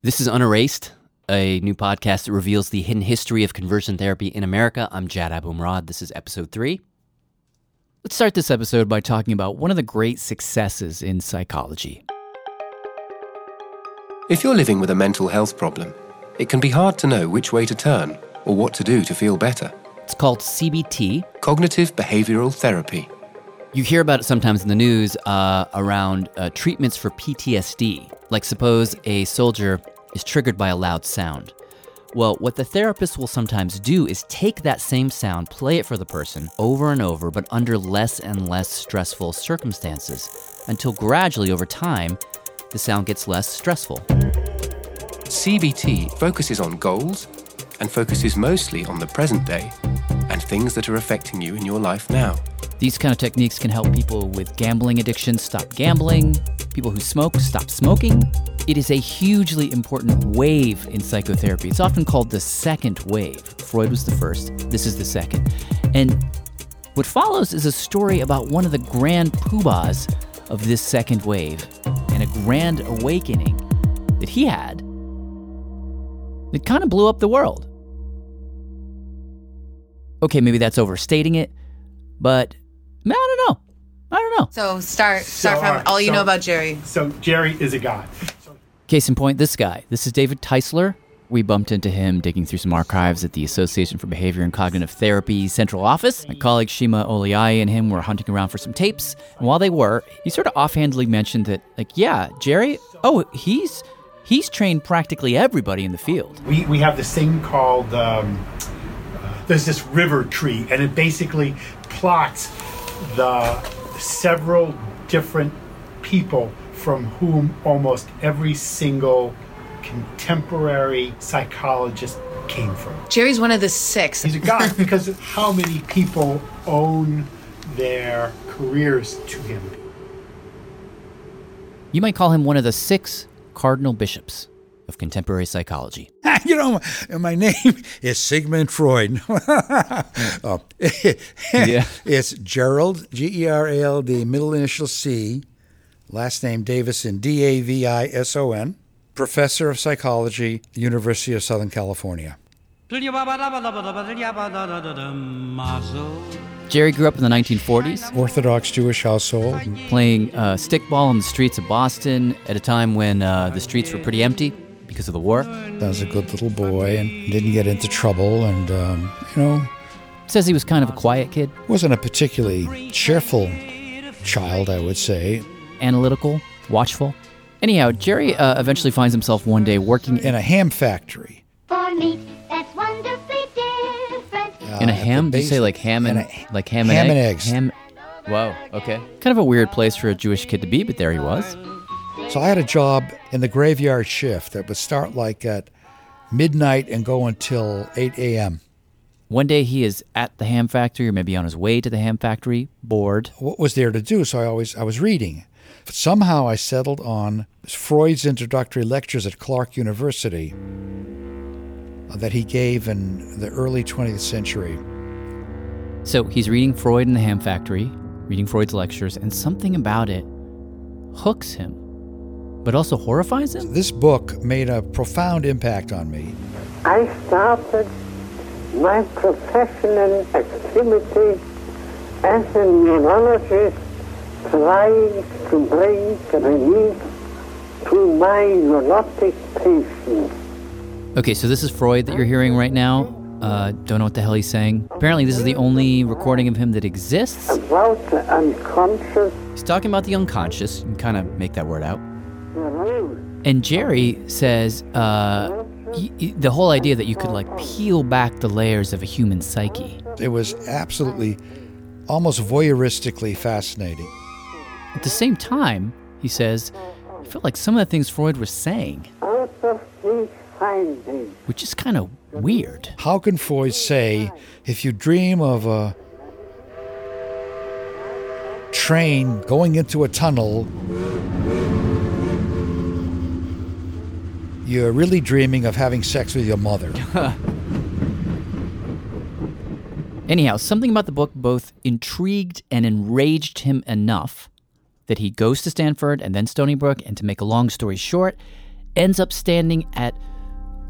This is Unerased, a new podcast that reveals the hidden history of conversion therapy in America. I'm Jad Abumrad. This is episode three. Let's start this episode by talking about one of the great successes in psychology. If you're living with a mental health problem, it can be hard to know which way to turn or what to do to feel better. It's called CBT. Cognitive behavioral therapy. You hear about it sometimes in the news uh, around uh, treatments for PTSD. Like, suppose a soldier is triggered by a loud sound. Well, what the therapist will sometimes do is take that same sound, play it for the person over and over, but under less and less stressful circumstances, until gradually over time, the sound gets less stressful. CBT focuses on goals and focuses mostly on the present day and things that are affecting you in your life now. These kind of techniques can help people with gambling addiction stop gambling, people who smoke stop smoking. It is a hugely important wave in psychotherapy. It's often called the second wave. Freud was the first, this is the second. And what follows is a story about one of the grand poobahs of this second wave and a grand awakening that he had that kind of blew up the world. Okay, maybe that's overstating it, but I don't know. I don't know. So start start So, from all right, all you so- know about Jerry. So Jerry is a god. Case in point, this guy. This is David Teisler. We bumped into him digging through some archives at the Association for Behavior and Cognitive Therapy central office. My colleague Shima Oliaee and him were hunting around for some tapes. And while they were, he sort of offhandedly mentioned that, like, yeah, Jerry, oh, he's he's trained practically everybody in the field. We we have this thing called um, there's this river tree, and it basically plots the several different people from whom almost every single contemporary psychologist came from. Jerry's one of the six. He's a god because of how many people own their careers to him. You might call him one of the six cardinal bishops of contemporary psychology. you know, my, name is Sigmund Freud. oh. Yeah. It's Gerald, G E R A L D, middle initial C, last name Davison, D A V I S O N, professor of psychology, University of Southern California. Jerry grew up in the 1940s. Orthodox Jewish household. playing uh, stickball in the streets of Boston at a time when uh, the streets were pretty empty because of the war. I was a good little boy and didn't get into trouble and, um, you know, Says he was kind of a quiet kid, wasn't a particularly cheerful child, I would say. analytical, watchful. Anyhow, Jerry uh, eventually finds himself one day working In a ham factory. For me, that's wonderfully different. uh, in a at the ham. Did you say like ham and in a- like ham and ham egg? and eggs. Ham. Wow. Okay. Kind of a weird place for a Jewish kid to be, but there he was. So I had a job in the graveyard shift that would start like at midnight and go until 8 a.m. One day he is at the ham factory, or maybe on his way to the ham factory, bored. What was there to do? So I always I was reading. Somehow I settled on Freud's introductory lectures at Clark University that he gave in the early 20th century. So he's reading Freud in the ham factory, reading Freud's lectures, and something about it hooks him, but also horrifies him. This book made a profound impact on me. I started my professional activity as a neurologist trying to bring relief to my neurotic patients. Okay, so this is Freud that you're hearing right now. Uh, don't know what the hell he's saying. Apparently, this is the only recording of him that exists. About the unconscious He's talking about the unconscious. You can kind of make that word out. And Jerry says uh, y- y- the whole idea that you could like peel back the layers of a human psyche. It was absolutely, almost voyeuristically fascinating. At the same time, he says, I felt like some of the things Freud was saying, Out of these findings, which is kind of weird. How can Freud say if you dream of a train going into a tunnel, you're really dreaming of having sex with your mother? Anyhow, something about the book both intrigued and enraged him enough that he goes to Stanford and then Stony Brook. And to make a long story short, ends up standing at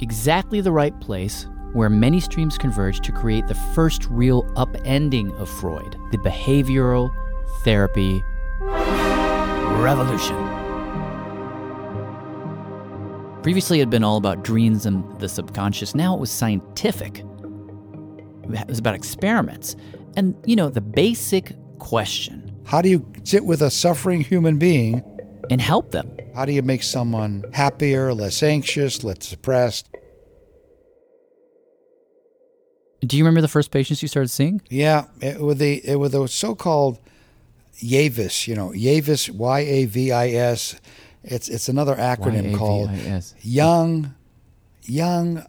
exactly the right place where many streams converge to create the first real upending of Freud, the behavioral therapy revolution. Previously, it had been all about dreams and the subconscious. Now it was scientific. It was about experiments. And, you know, the basic question How do you sit with a suffering human being? and help them. How do you make someone happier, less anxious, less depressed? Do you remember the first patients you started seeing? Yeah, it, with the it, the so-called Yavis, you know, Yavis, Y A V I S. It's it's another acronym called Young, Young.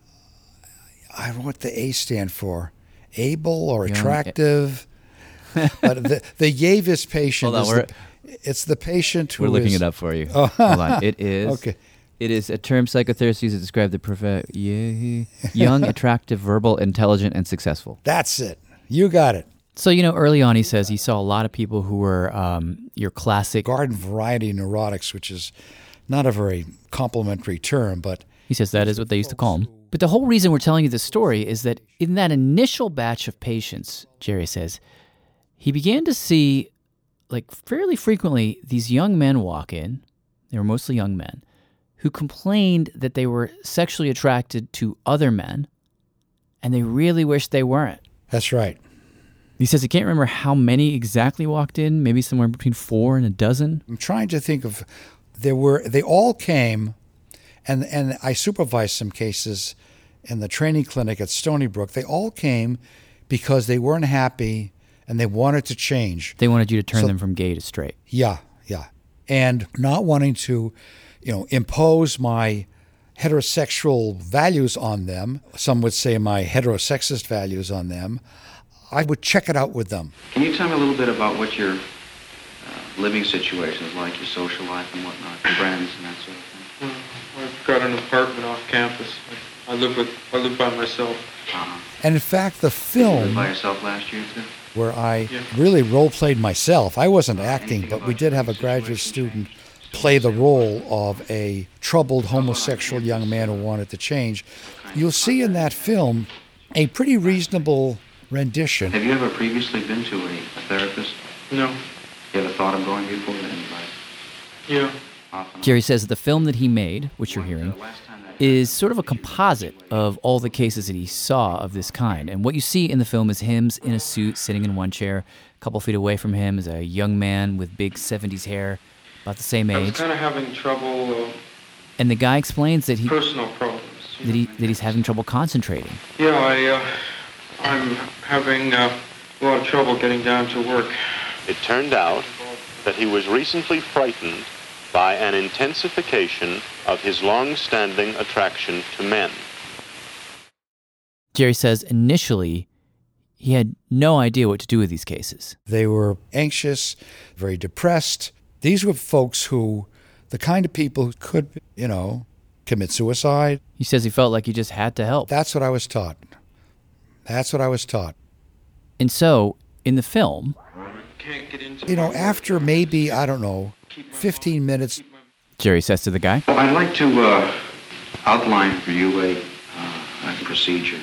I don't know what the A stand for. Able or Young- eh. attractive. but the the Yavis patient Hold on, is we're- the, it's the patient who We're looking is- it up for you. Oh. Hold on. It is. Okay. It is a term psychotherapists use to describe the perfect, yeah, young, attractive, verbal, intelligent, and successful. That's it. You got it. So you know, early on, he says he saw a lot of people who were um, your classic. Garden variety neurotics, which is not a very complimentary term, but He says that is what they used to call them. But the whole reason we're telling you this story is that in that initial batch of patients, Jerry says, he began to see, like fairly frequently, these young men walk in. They were mostly young men who complained that they were sexually attracted to other men, and they really wished they weren't. that's right. He says he can't remember how many exactly walked in, maybe somewhere between four and a dozen. I'm trying to think of there were they all came and and I supervised some cases in the training clinic at Stony Brook. They all came because they weren't happy and they wanted to change. They wanted you to turn So- them from gay to straight. Yeah, yeah. And not wanting to, you know, impose my heterosexual values on them. Some would say my heterosexist values on them. I would check it out with them. Can you tell me a little bit about what your uh, living situation is like, your social life and whatnot, your friends and that sort of thing? Well, I've got an apartment off campus. I I live with I live by myself. Uh-huh. And in fact, the You film by yourself last year, too? where I Yeah. really role played myself. I wasn't acting, but we did have a graduate student play the role of a troubled homosexual young man who wanted to change. You'll see in that film a pretty reasonable rendition. Have you ever previously been to a, a therapist? No. You ever thought of going before then? Like, Yeah. often? Jerry says the film that he made, which you're hearing, Last time that is sort of a composite of all the cases that he saw of this kind. And what you see in the film is him in a suit sitting in one chair. A couple feet away from him is a young man with big 70s hair, about the same age. I was kind of having trouble, uh, And the guy explains that he personal problems. that, he, that he's having trouble concentrating. Yeah, I uh, I'm having uh, a lot of trouble getting down to work. It turned out that he was recently frightened by an intensification of his long-standing attraction to men. Jerry says initially he had no idea what to do with these cases. They were anxious, very depressed. These were folks who, the kind of people who could, you know, commit suicide. He says he felt like he just had to help. That's what I was taught. That's what I was taught. And so, in the film, Can't get into You know, after maybe, I don't know, 15 minutes, Jerry says to the guy, I'd like to uh, outline for you a, uh, a procedure.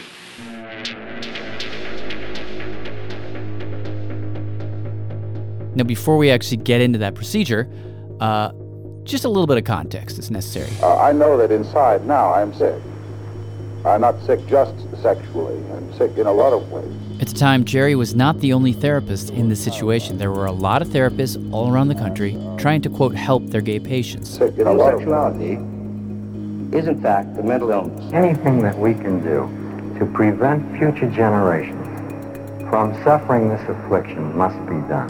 Now, before we actually get into that procedure, uh, just a little bit of context is necessary. Uh, I know that inside now I'm sick. I'm not sick just sexually. I'm sick in a lot of ways. At the time, Jerry was not the only therapist in this situation. There were a lot of therapists all around the country trying to, quote, help their gay patients. Sick in a lot of ways. Homosexuality is, in fact, a mental illness. Anything that we can do to prevent future generations from suffering this affliction must be done.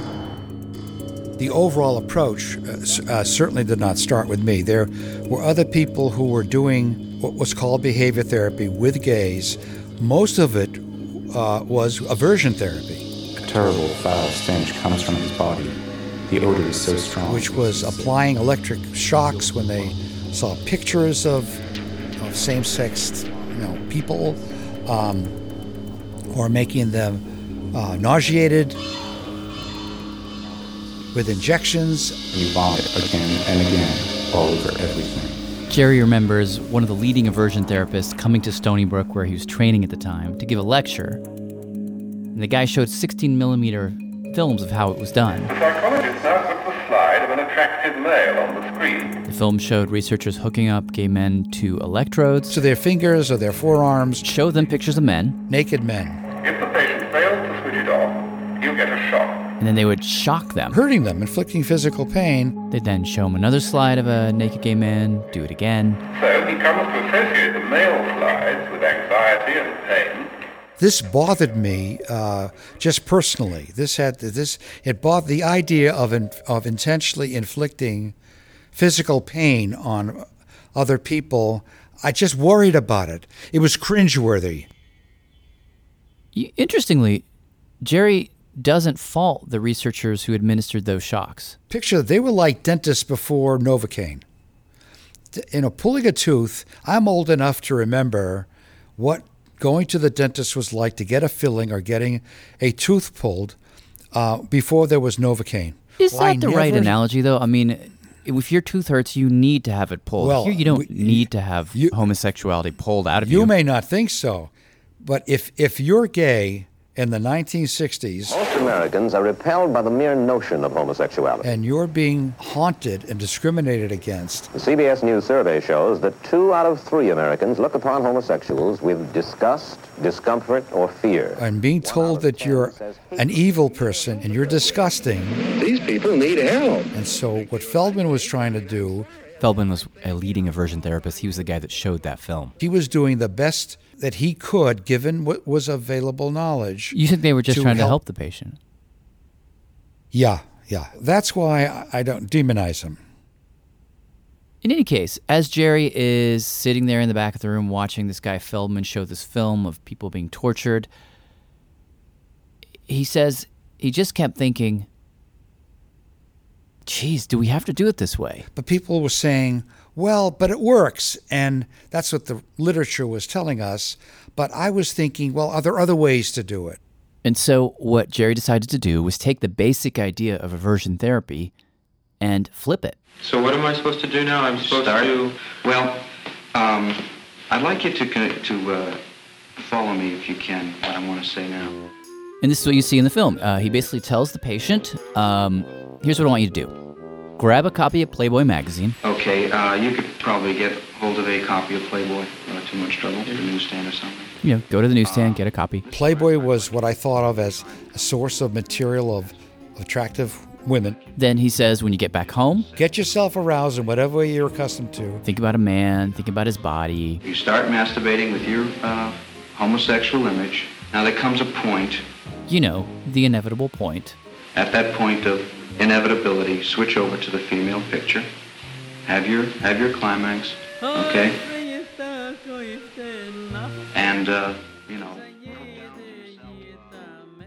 the overall approach uh, uh, certainly did not start with me. There were other people who were doing what was called behavior therapy with gays. Most of it uh, was aversion therapy, A terrible foul stench comes from his body. The odor is so strong. which was applying electric shocks when they saw pictures of, of same-sex, you know, people, um, or making them uh, nauseated with injections. you vomit again and again all over everything. Jerry remembers one of the leading aversion therapists coming to Stony Brook, where he was training at the time, to give a lecture. And the guy showed 16 millimeter films of how it was done. The psychologist now puts the slide of an attractive male on the screen. The film showed researchers hooking up gay men to electrodes, to their fingers or their forearms, show them pictures of men, naked men, If the patient fails to switch it off, he'll get a shock. And then they would shock them. hurting them, inflicting physical pain. They'd then show him another slide of a naked gay man, do it again. So he comes to associate the male slides with anxiety and pain. This bothered me uh, just personally. This had this it bothered the idea of in, of intentionally inflicting physical pain on other people. I just worried about it. It was cringeworthy. Y- Interestingly, Jerry doesn't fault the researchers who administered those shocks. Picture they were like dentists before Novocaine. You know, pulling a tooth. I'm old enough to remember what going to the dentist was like to get a filling or getting a tooth pulled uh, before there was Novocaine. Is Well, I that the right analogy, though? I mean, if your tooth hurts, you need to have it pulled. Well, Here, you don't we- need to have homosexuality pulled out of you. You may not think so, but if if you're gay in the 1960s Most Americans are repelled by the mere notion of homosexuality. and you're being haunted and discriminated against, The CBS News survey shows that two out of three Americans look upon homosexuals with disgust, discomfort, or fear. and being told that you're an evil person and you're disgusting. These people need help. And so what Feldman was trying to do, Feldman was a leading aversion therapist. He was the guy that showed that film. he was doing the best that he could given what was available knowledge. You think they were just trying to help the patient? Yeah, yeah. That's why I- I don't demonize him. In any case, as Jerry is sitting there in the back of the room watching this guy Feldman show this film of people being tortured, he says he just kept thinking, geez, do we have to do it this way? But people were saying, well, but it works. And that's what the literature was telling us. But I was thinking, well, are there other ways to do it? And so, what Jerry decided to do was take the basic idea of aversion therapy and flip it. So what am I supposed to do now? I'm supposed Start. to. Well, um, I'd like you to to uh, follow me if you can. What I want to say now. And this is what you see in the film. Uh, he basically tells the patient, um, here's what I want you to do grab a copy of Playboy magazine. Okay, uh, you could probably get hold of a copy of Playboy. Not too much trouble. At the newsstand or something. You know, go to the newsstand, get a copy. Playboy was what I thought of as a source of material of attractive women. Then he says, when you get back home, Get yourself aroused in whatever way you're accustomed to. think about a man, think about his body. You start masturbating with your uh, homosexual image. Now there comes a point. You know, the inevitable point. At that point of inevitability, switch over to the female picture. Have your have your climax. Okay. And uh, you know.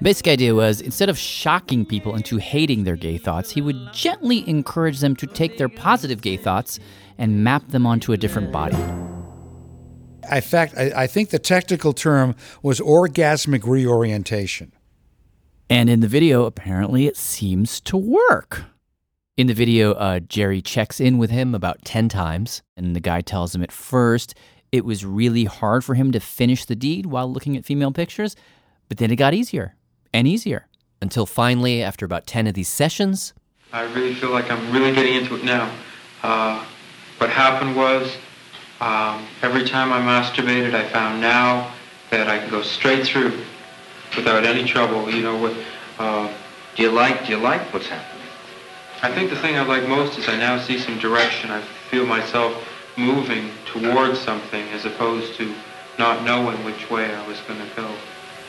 Basic idea was instead of shocking people into hating their gay thoughts, he would gently encourage them to take their positive gay thoughts and map them onto a different body. In fact, I, I think the technical term was orgasmic reorientation. And in the video, apparently it seems to work. In the video, uh, Jerry checks in with him about 10 times, and the guy tells him at first it was really hard for him to finish the deed while looking at female pictures, but then it got easier and easier. Until finally, after about 10 of these sessions, I really feel like I'm really getting into it now. Uh, what happened was, um, every time I masturbated, I found now that I can go straight through without any trouble. You know what? Uh, Do you like do you like what's happening? I think the thing I like most is I now see some direction. I feel myself moving towards something as opposed to not knowing which way I was going to go.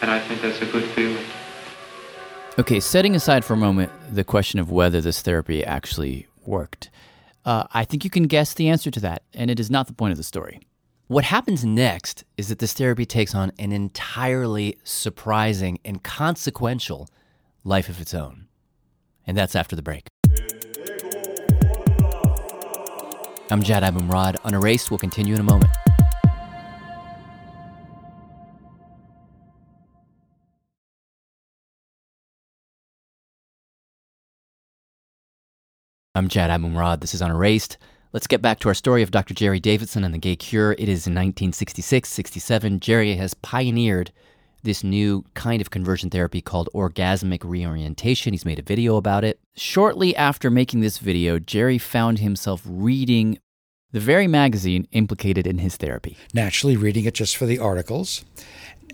And I think that's a good feeling. Okay, setting aside for a moment the question of whether this therapy actually worked, uh, I think you can guess the answer to that, and it is not the point of the story. What happens next is that this therapy takes on an entirely surprising and consequential life of its own. And that's after the break. I'm Jad Abumrad. Unerased will continue in a moment. I'm Jad Abumrad. This is Unerased. Let's get back to our story of Dr. Jerry Davison and the gay cure. It is in 1966 67. Jerry has pioneered this new kind of conversion therapy called orgasmic reorientation. He's made a video about it. Shortly after making this video, Jerry found himself reading the very magazine implicated in his therapy. Naturally, reading it just for the articles,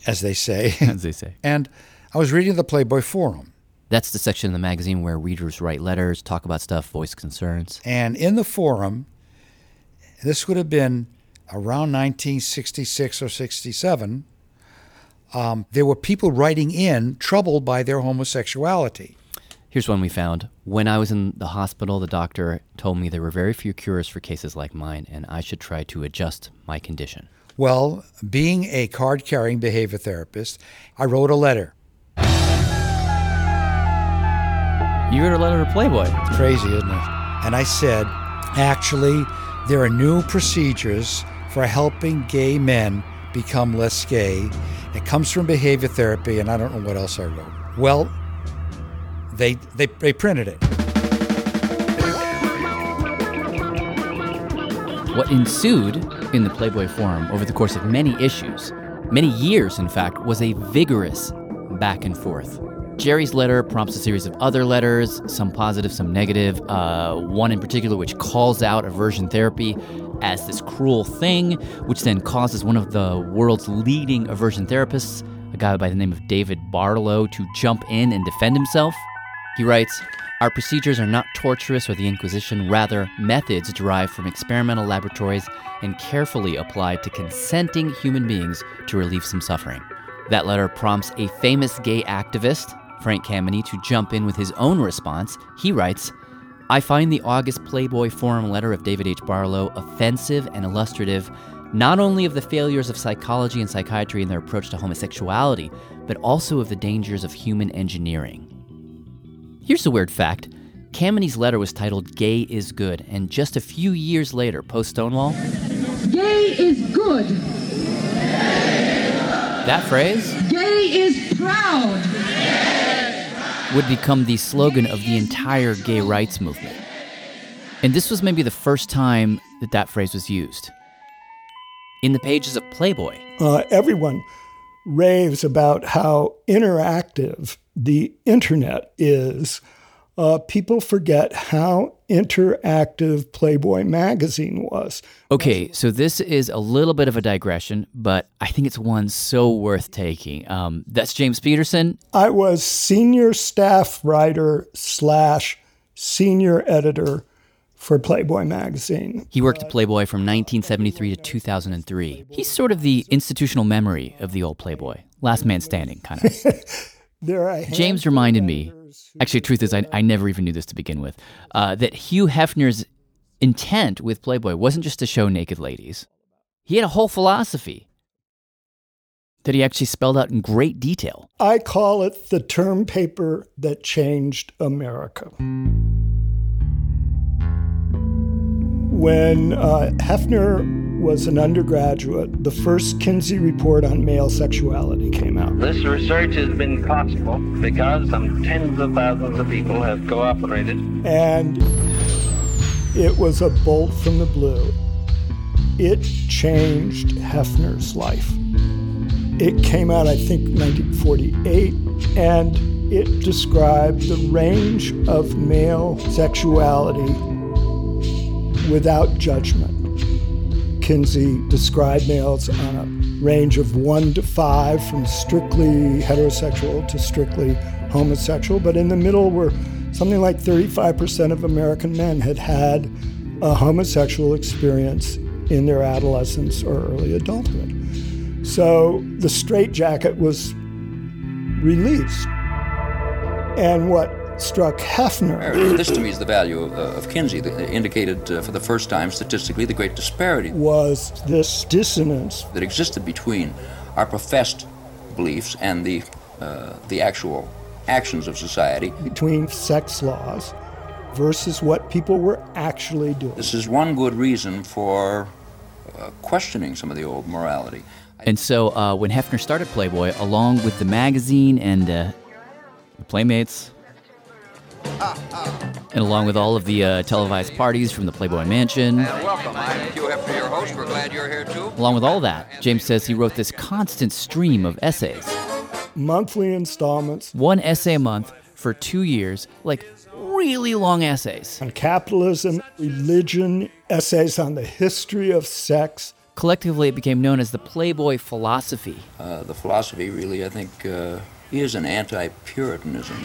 as they say. As they say. and I was reading the Playboy Forum. That's the section of the magazine where readers write letters, talk about stuff, voice concerns. And in the forum, this would have been around 1966 or 67, um, there were people writing in troubled by their homosexuality. Here's one we found. When I was in the hospital, the doctor told me there were very few cures for cases like mine, and I should try to adjust my condition. Well, being a card carrying behavior therapist, I wrote a letter. You wrote a letter to Playboy. It's crazy, isn't it? And I said, actually, there are new procedures for helping gay men become less gay. It comes from behavior therapy, and I don't know what else I wrote. Well, they, they, they printed it. What ensued in the Playboy Forum over the course of many issues, many years in fact, was a vigorous back and forth. Jerry's letter prompts a series of other letters, some positive, some negative. Uh, one in particular, which calls out aversion therapy as this cruel thing, which then causes one of the world's leading aversion therapists, a guy by the name of David Barlow, to jump in and defend himself. He writes, our procedures are not torturous or the Inquisition, rather, methods derived from experimental laboratories and carefully applied to consenting human beings to relieve some suffering. That letter prompts a famous gay activist, Frank Kameny, to jump in with his own response. He writes, I find the August Playboy Forum letter of David H. Barlow offensive and illustrative not only of the failures of psychology and psychiatry in their approach to homosexuality, but also of the dangers of human engineering. Here's a weird fact Kameny's letter was titled Gay is Good, and just a few years later, post Stonewall, Gay is good. that phrase Gay is proud. Would become the slogan of the entire gay rights movement. And this was maybe the first time that that phrase was used. In the pages of Playboy, uh, everyone raves about how interactive the internet is. Uh, people forget how interactive Playboy magazine was. Okay, so this is a little bit of a digression, but I think it's one so worth taking. Um, that's James Peterson. I was senior staff writer slash senior editor for Playboy magazine. He worked at Playboy from 1973 to 2003. He's sort of the institutional memory of the old Playboy. Last man standing, kind of. There I am. James reminded me, actually, truth is, I, I never even knew this to begin with, uh, that Hugh Hefner's intent with Playboy wasn't just to show naked ladies. He had a whole philosophy that he actually spelled out in great detail. I call it the term paper that changed America. When uh, Hefner was an undergraduate, the first Kinsey report on male sexuality came out. This research has been possible because some tens of thousands of people have cooperated. And it was a bolt from the blue. It changed Hefner's life. It came out, I think, 1948, and it described the range of male sexuality without judgment. Kinsey described males on a range of one to five, from strictly heterosexual to strictly homosexual, but in the middle were something like 35% of American men had had a homosexual experience in their adolescence or early adulthood. So the straitjacket was released. And what struck Hefner. This to me is the value of, uh, of Kinsey, that indicated uh, for the first time statistically the great disparity. Was this dissonance that existed between our professed beliefs and the, uh, the actual actions of society. Between sex laws versus what people were actually doing. This is one good reason for uh, questioning some of the old morality. And so uh, when Hefner started Playboy, along with the magazine and uh, the Playmates, And along with all of the uh, televised parties from the Playboy Mansion, And welcome. I'm Hugh Hefner, your host. We're glad you're here too. along with all that, James says he wrote this constant stream of essays. Monthly installments One essay a month for two years, like really long essays. on capitalism, religion, essays on the history of sex. Collectively, it became known as the Playboy philosophy. Uh, the philosophy really, I think, uh, is an anti-Puritanism.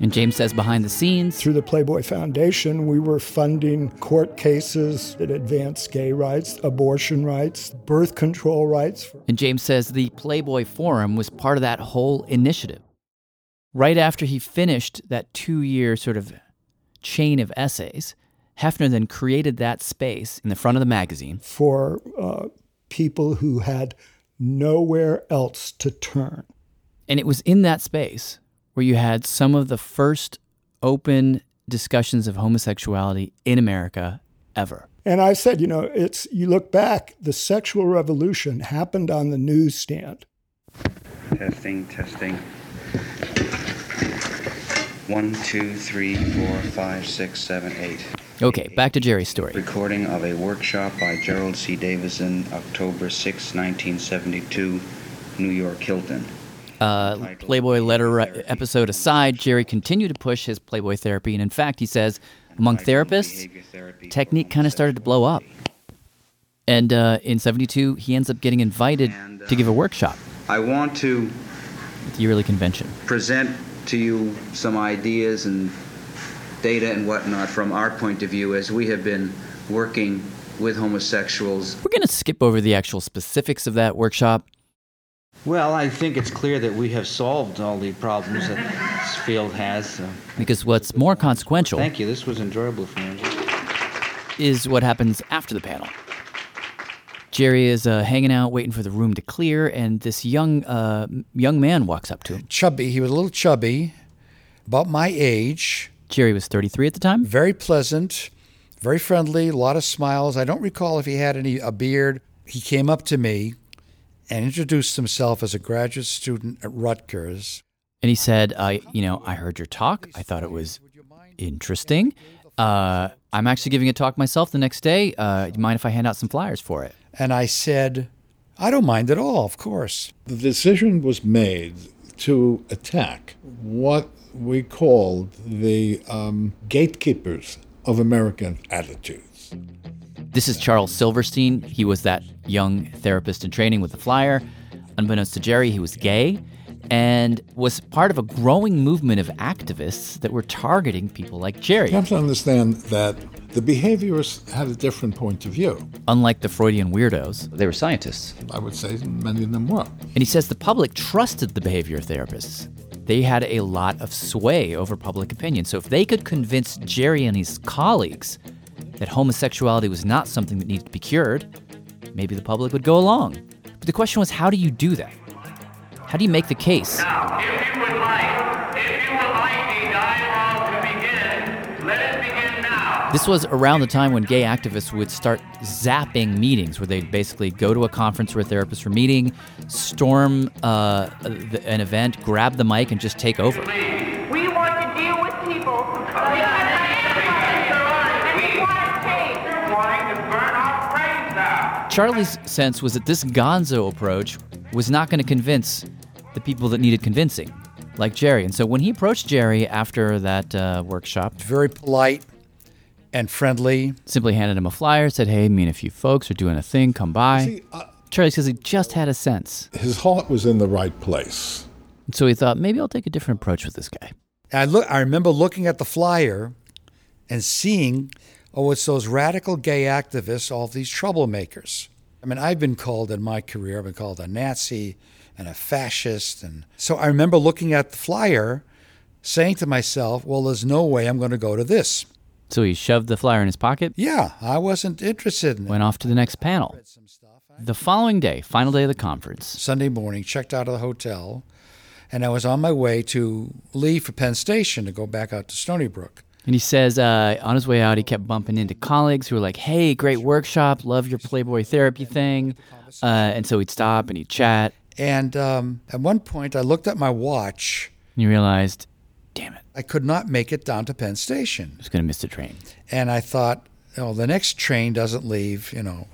And James says behind the scenes, Through the Playboy Foundation, we were funding court cases that advanced gay rights, abortion rights, birth control rights. and James says the Playboy Forum was part of that whole initiative. Right after he finished that two year sort of chain of essays, Hefner then created that space in the front of the magazine for uh, people who had nowhere else to turn. And it was in that space where you had some of the first open discussions of homosexuality in America ever. And I said, you know, it's you look back, the sexual revolution happened on the newsstand. Testing, testing. One, two, three, four, five, six, seven, eight. Okay, back to Jerry's story. Recording of a workshop by Gerald C. Davison, October 6, 1972, New York Hilton. Uh, Playboy letter episode aside, Jerry continued to push his Playboy therapy. And in fact, he says among therapists, technique kind of started to blow up. And uh, in 72, he ends up getting invited to give a workshop I want to at the yearly convention. present to you some ideas and data and whatnot from our point of view as we have been working with homosexuals. We're going to skip over the actual specifics of that workshop. Well, I think it's clear that we have solved all the problems that this field has. So. Because what's more consequential Thank you. This was enjoyable for me. is what happens after the panel. Jerry is uh, hanging out, waiting for the room to clear, and this young uh, young man walks up to him. Chubby. He was a little chubby, about my age. Jerry was 33 at the time. Very pleasant, very friendly, a lot of smiles. I don't recall if he had any a beard. He came up to me and introduced himself as a graduate student at Rutgers. And he said, "I, you know, I heard your talk. I thought it was interesting. Uh, I'm actually giving a talk myself the next day. Uh, do you mind if I hand out some flyers for it?" And I said, I don't mind at all, of course. The decision was made to attack what we called the um, gatekeepers of American attitudes. This is Charles Silverstein. He was that young therapist in training with the flyer. Unbeknownst to Jerry, he was gay and was part of a growing movement of activists that were targeting people like Jerry. You have to understand that the behaviorists had a different point of view. Unlike the Freudian weirdos, they were scientists. I would say many of them were. And he says the public trusted the behavior therapists. They had a lot of sway over public opinion. So if they could convince Jerry and his colleagues that homosexuality was not something that needed to be cured, maybe the public would go along. But the question was how do you do that? How do you make the case? Now, if you would like, if you would like the dialogue to begin, let it begin now. This was around the time when gay activists would start zapping meetings, where they'd basically go to a conference where therapists were meeting, storm uh, an event, grab the mic, and just take over. We Charlie's sense was that this gonzo approach was not going to convince the people that needed convincing, like Jerry. And so when he approached Jerry after that uh, workshop, very polite and friendly, simply handed him a flyer, said, Hey, me and a few folks are doing a thing, come by. See, uh, Charlie says he just had a sense. His heart was in the right place. And so he thought, maybe I'll take a different approach with this guy. I look. I remember looking at the flyer and seeing, oh, it's those radical gay activists, all these troublemakers. I mean, I've been called in my career, I've been called a Nazi and a fascist, and so I remember looking at the flyer, saying to myself, well, there's no way I'm going to go to this. So he shoved the flyer in his pocket. Yeah, I wasn't interested in it. Went off to the next panel. The following day, final day of the conference, Sunday morning, checked out of the hotel, and I was on my way to leave for Penn Station to go back out to Stony Brook. And he says uh, on his way out, he kept bumping into colleagues who were like, hey, great workshop, love your Playboy therapy thing. Uh, and so he'd stop and he'd chat. And um, at one point, I looked at my watch. And you realized Damn it. I could not make it down to Penn Station. I was going to miss the train. And I thought, oh, the next train doesn't leave, you know,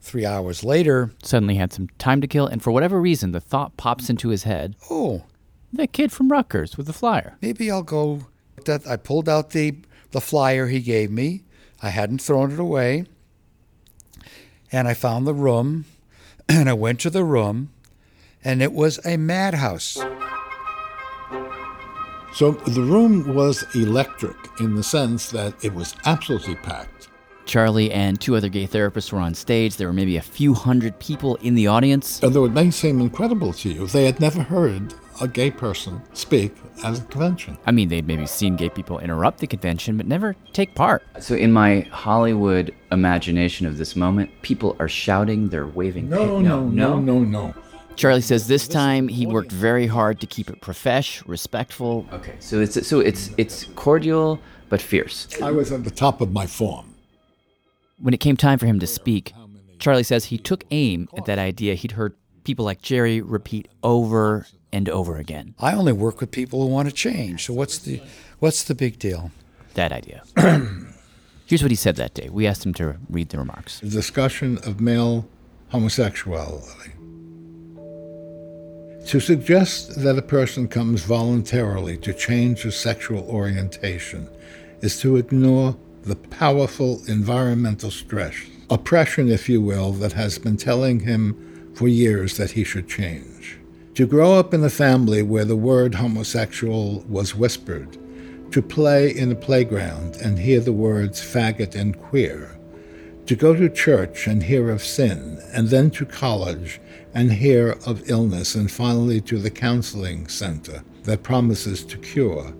three hours later. Suddenly had some time to kill, and for whatever reason, the thought pops into his head. Oh, that kid from Rutgers with the flyer. Maybe I'll go. That I pulled out the the flyer he gave me. I hadn't thrown it away. And I found the room, and I went to the room, and it was a madhouse. So the room was electric in the sense that it was absolutely packed. Charlie and two other gay therapists were on stage. There were maybe a few hundred people in the audience. Although it may seem incredible to you, they had never heard a gay person speak at a convention. I mean, they'd maybe seen gay people interrupt the convention, but never take part. So, in my Hollywood imagination of this moment, people are shouting, they're waving. No, no, no, no, no. Charlie says this time he worked very hard to keep it profesh, respectful. Okay, so it's so it's it's cordial but fierce. I was at the top of my form. When it came time for him to speak, Charlie says he took aim at that idea he'd heard people like Jerry repeat over and over again. I only work with people who want to change. So what's the what's the big deal? That idea. Here's what he said that day. We asked him to read the remarks. The discussion of male homosexuality. To suggest that a person comes voluntarily to change his sexual orientation is to ignore the powerful environmental stress, oppression, if you will, that has been telling him for years that he should change. To grow up in a family where the word homosexual was whispered, to play in a playground and hear the words faggot and queer, to go to church and hear of sin, and then to college and hear of illness, and finally to the counseling center that promises to cure,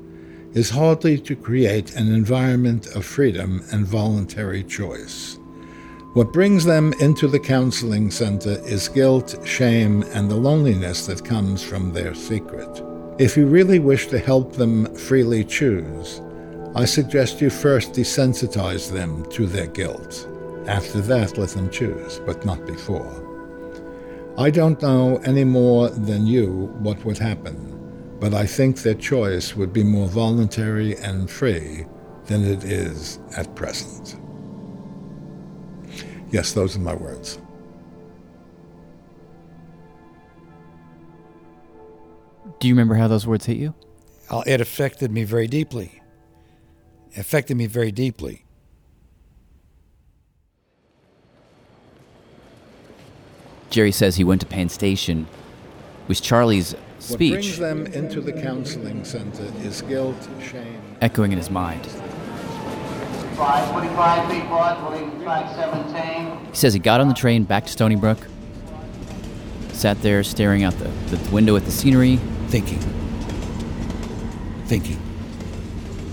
is hardly to create an environment of freedom and voluntary choice. What brings them into the counseling center is guilt, shame, and the loneliness that comes from their secret. If you really wish to help them freely choose, I suggest you first desensitize them to their guilt. After that, let them choose, but not before. I don't know any more than you what would happen, but I think their choice would be more voluntary and free than it is at present. Yes, those are my words. Do you remember how those words hit you? Uh, it affected me very deeply. It affected me very deeply. Jerry says he went to Penn Station. It was Charlie's speech. What brings them into the counseling center is guilt, shame, echoing in his mind. 545 feet forward, track 17. He says he got on the train back to Stony Brook, sat there staring out the, the window at the scenery, thinking. Thinking.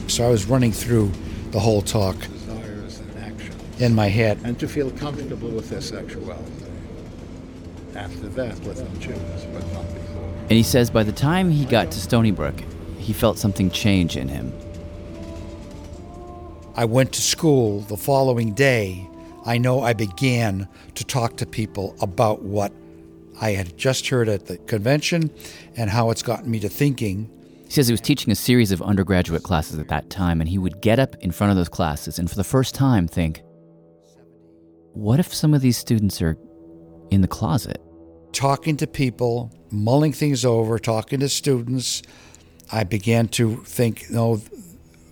So I was running through the whole talk desires and action, in my head. and to feel comfortable with their sexuality. After that, let them choose, but not before. And he says by the time he got to Stony Brook, he felt something change in him. I went to school the following day. I know I began to talk to people about what I had just heard at the convention and how it's gotten me to thinking. He says he was teaching a series of undergraduate classes at that time, and he would get up in front of those classes and for the first time think, what if some of these students are in the closet? Talking to people, mulling things over, talking to students, I began to think, no,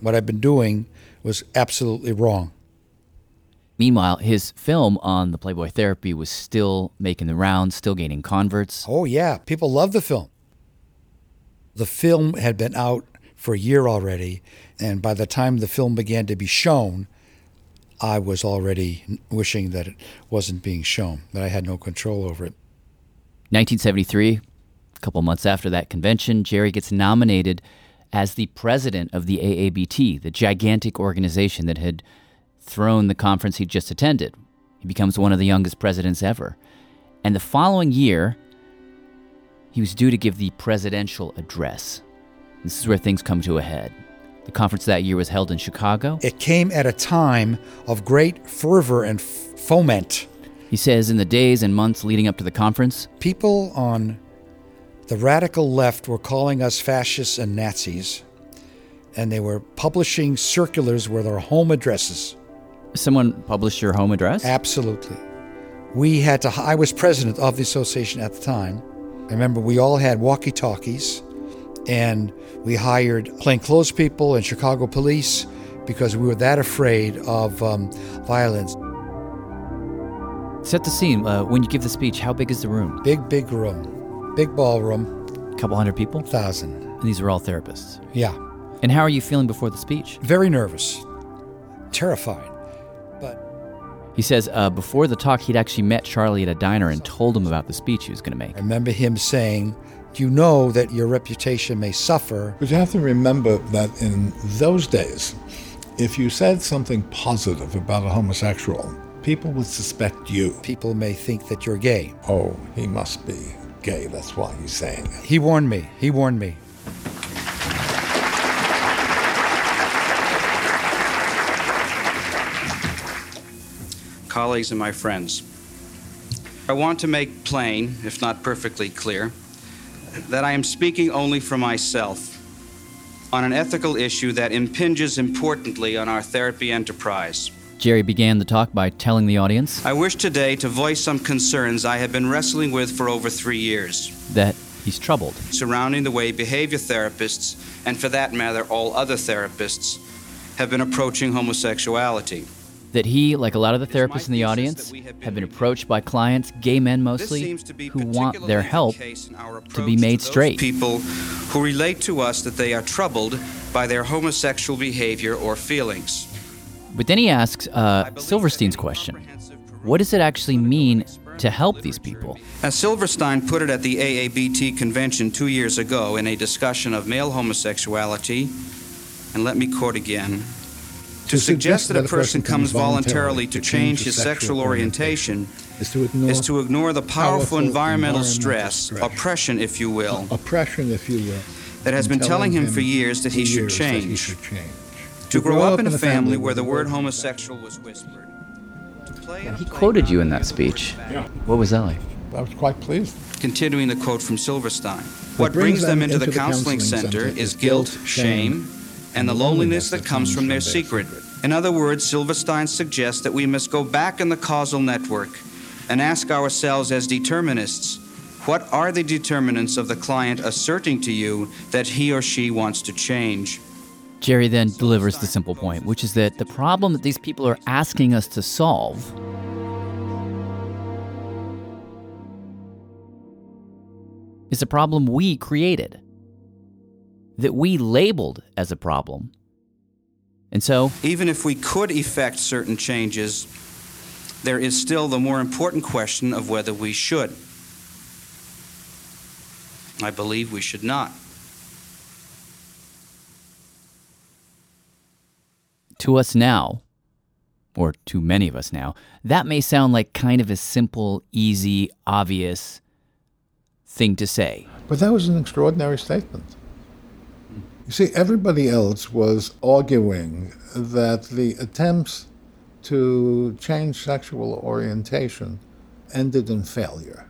what I've been doing was absolutely wrong. Meanwhile, his film on the Playboy therapy was still making the rounds, still gaining converts. Oh, yeah, people love the film. The film had been out for a year already, and by the time the film began to be shown, I was already wishing that it wasn't being shown, that I had no control over it. 1973, a couple months after that convention, Jerry gets nominated as the president of the AABT, the gigantic organization that had thrown the conference he'd just attended. He becomes one of the youngest presidents ever. And the following year, he was due to give the presidential address. This is where things come to a head. The conference that year was held in Chicago. It came at a time of great fervor and f- foment. He says in the days and months leading up to the conference, People on the radical left were calling us fascists and Nazis. and they were publishing circulars with our home addresses. Someone published your home address? Absolutely. We had to, I was president of the association at the time. I remember we all had walkie talkies and we hired plainclothes people and Chicago police because we were that afraid of um, violence. Set the scene. Uh, when you give the speech, how big is the room? Big, big room. Big ballroom. A couple hundred people? Thousand. And these are all therapists? Yeah. And how are you feeling before the speech? Very nervous. Terrified. But he says uh, before the talk, he'd actually met Charlie at a diner and told him about the speech he was going to make. I remember him saying, You know that your reputation may suffer. But you have to remember that in those days, if you said something positive about a homosexual, people would suspect you. People may think that you're gay. Oh, he must be gay. That's why he's saying it. He warned me. He warned me. colleagues and my friends. I want to make plain, if not perfectly clear, that I am speaking only for myself on an ethical issue that impinges importantly on our therapy enterprise. Jerry began the talk by telling the audience I wish today to voice some concerns I have been wrestling with for over three years. That he's troubled. Surrounding the way behavior therapists, and for that matter, all other therapists, have been approaching homosexuality that he, like a lot of the therapists in the audience, have been approached by clients, gay men mostly, who want their help to be made straight. People who relate to us that they are troubled by their homosexual behavior or feelings. But then he asks uh, Silverstein's question. What does it actually mean to help these people? As Silverstein put it at the AABT convention two years ago in a discussion of male homosexuality, and let me quote again. To suggest that a person comes voluntarily to change his sexual orientation is to ignore, is to ignore the powerful, environmental, stress, stress, oppression, if you will, oppression, if you will, that has been telling him, him for years that he should change. He should change. To, to grow, grow up in a family where the word homosexual was whispered. Yeah, he quoted you in that speech. Yeah. What was that like? I was quite pleased. Continuing the quote from Silverstein. What, what brings, them into, into the, counseling, counseling center, center is guilt, shame, and the loneliness that comes from their secret. In other words, Silverstein suggests that we must go back in the causal network and ask ourselves as determinists what are the determinants of the client asserting to you that he or she wants to change? Jerry then delivers the simple point, which is that the problem that these people are asking us to solve is a problem we created, that we labeled as a problem and so, even if we could effect certain changes, there is still the more important question of whether we should. I believe we should not. To us now, or to many of us now, that may sound like kind of a simple, easy, obvious thing to say. But that was an extraordinary statement. You see, everybody else was arguing that the attempts to change sexual orientation ended in failure.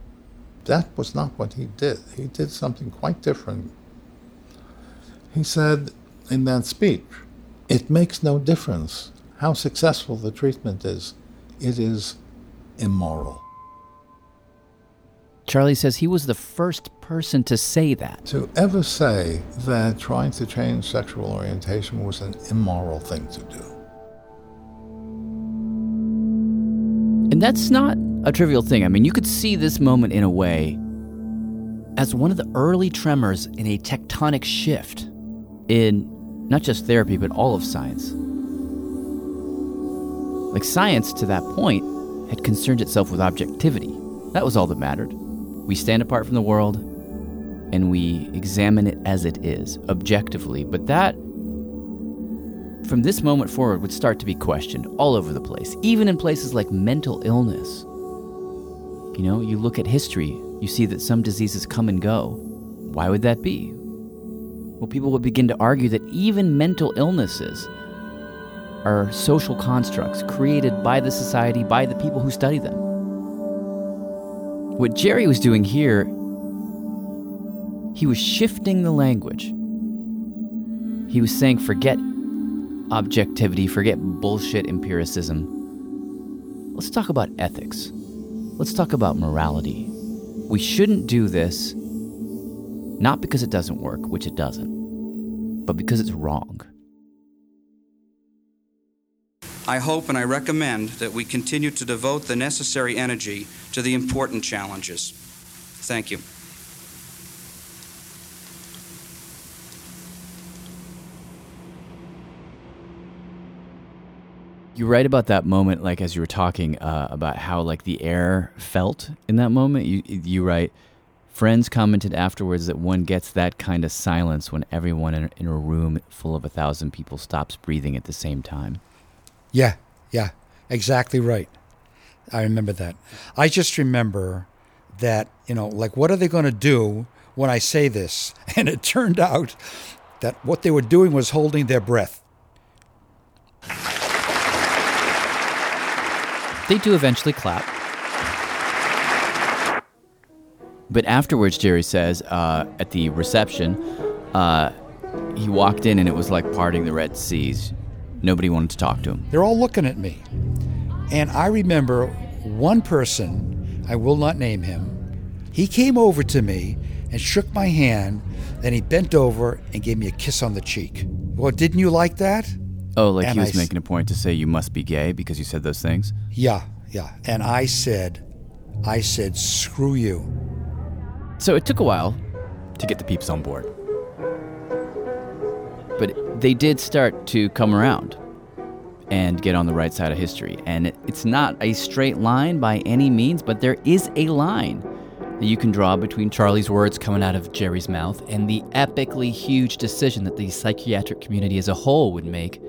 That was not what he did. He did something quite different. He said in that speech, it makes no difference how successful the treatment is, it is immoral. Charlie says he was the first person to say that. To ever say that trying to change sexual orientation was an immoral thing to do. And that's not a trivial thing. I mean, you could see this moment in a way as one of the early tremors in a tectonic shift in not just therapy, but all of science. Like, science to that point had concerned itself with objectivity. That was all that mattered. We stand apart from the world and we examine it as it is, objectively. But that, from this moment forward, would start to be questioned all over the place, even in places like mental illness. You know, you look at history, you see that some diseases come and go. Why would that be? Well, people would begin to argue that even mental illnesses are social constructs created by the society, by the people who study them. What Jerry was doing here, he was shifting the language. He was saying, forget objectivity, forget bullshit empiricism. Let's talk about ethics. Let's talk about morality. We shouldn't do this not because it doesn't work, which it doesn't, but because it's wrong. I hope and I recommend that we continue to devote the necessary energy to the important challenges. Thank you. You write about that moment, like as you were talking uh, about how like the air felt in that moment. You you write, friends commented afterwards that one gets that kind of silence when everyone in, in a room full of a thousand people stops breathing at the same time. Yeah, yeah, exactly right. I remember that. I just remember that, you know, like, what are they going to do when I say this? And it turned out that what they were doing was holding their breath. They do eventually clap. But afterwards, Jerry says, uh, at the reception, uh, he walked in and it was like parting the Red Seas. Nobody wanted to talk to him. They're all looking at me. And I remember one person, I will not name him, he came over to me and shook my hand, then he bent over and gave me a kiss on the cheek. Well, didn't you like that? Oh, like And he was I making a point to say you must be gay because you said those things? Yeah, yeah. And I said, I said, screw you. So it took a while to get the peeps on board. But they did start to come around and get on the right side of history. And it, it's not a straight line by any means, but there is a line that you can draw between Charlie's words coming out of Jerry's mouth and the epically huge decision that the psychiatric community as a whole would make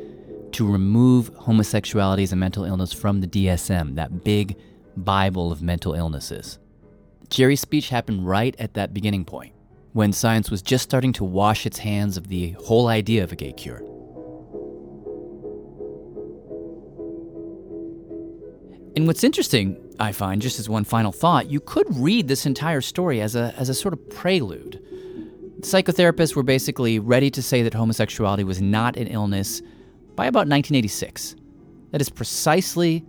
to remove homosexuality as a mental illness from the DSM, that big Bible of mental illnesses. Jerry's speech happened right at that beginning point, when science was just starting to wash its hands of the whole idea of a gay cure. And what's interesting, I find, just as one final thought, you could read this entire story as a, as a sort of prelude. Psychotherapists were basically ready to say that homosexuality was not an illness by about 1986. That is precisely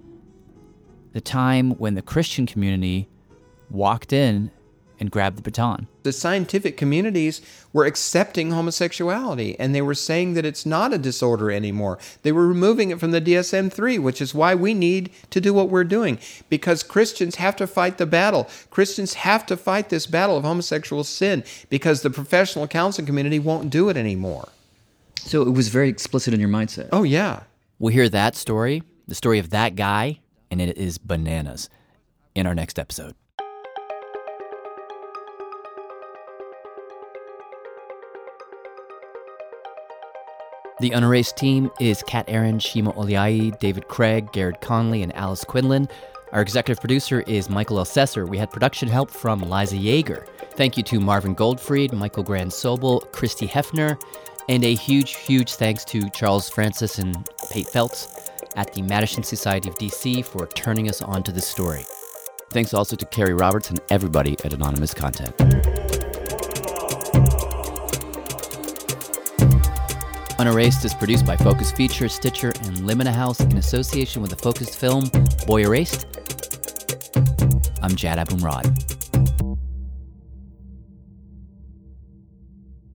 the time when the Christian community walked in and grabbed the baton. The scientific communities were accepting homosexuality and they were saying that it's not a disorder anymore. They were removing it from the DSM 3, which is why we need to do what we're doing because Christians have to fight the battle. Christians have to fight this battle of homosexual sin because the professional counseling community won't do it anymore. So it was very explicit in your mindset. Oh, yeah. We'll hear that story, the story of that guy, and it is bananas in our next episode. The Unerased team is Kat Aaron, Shima Oliaee, David Craig, Garrard Conley, and Alice Quinlan. Our executive producer is Michael Elsesser. We had production help from Liza Yeager. Thank you to Marvin Goldfried, Michael Grand Sobel, Christy Hefner, and a huge, huge thanks to Charles Francis and Pate Felts at the Mattachine Society of DC for turning us on to this story. Thanks also to Carrie Roberts and everybody at Anonymous Content. Unerased is produced by Focus Features, Stitcher, and Limina House in association with the Focused film Boy Erased. I'm Jad Abumrad.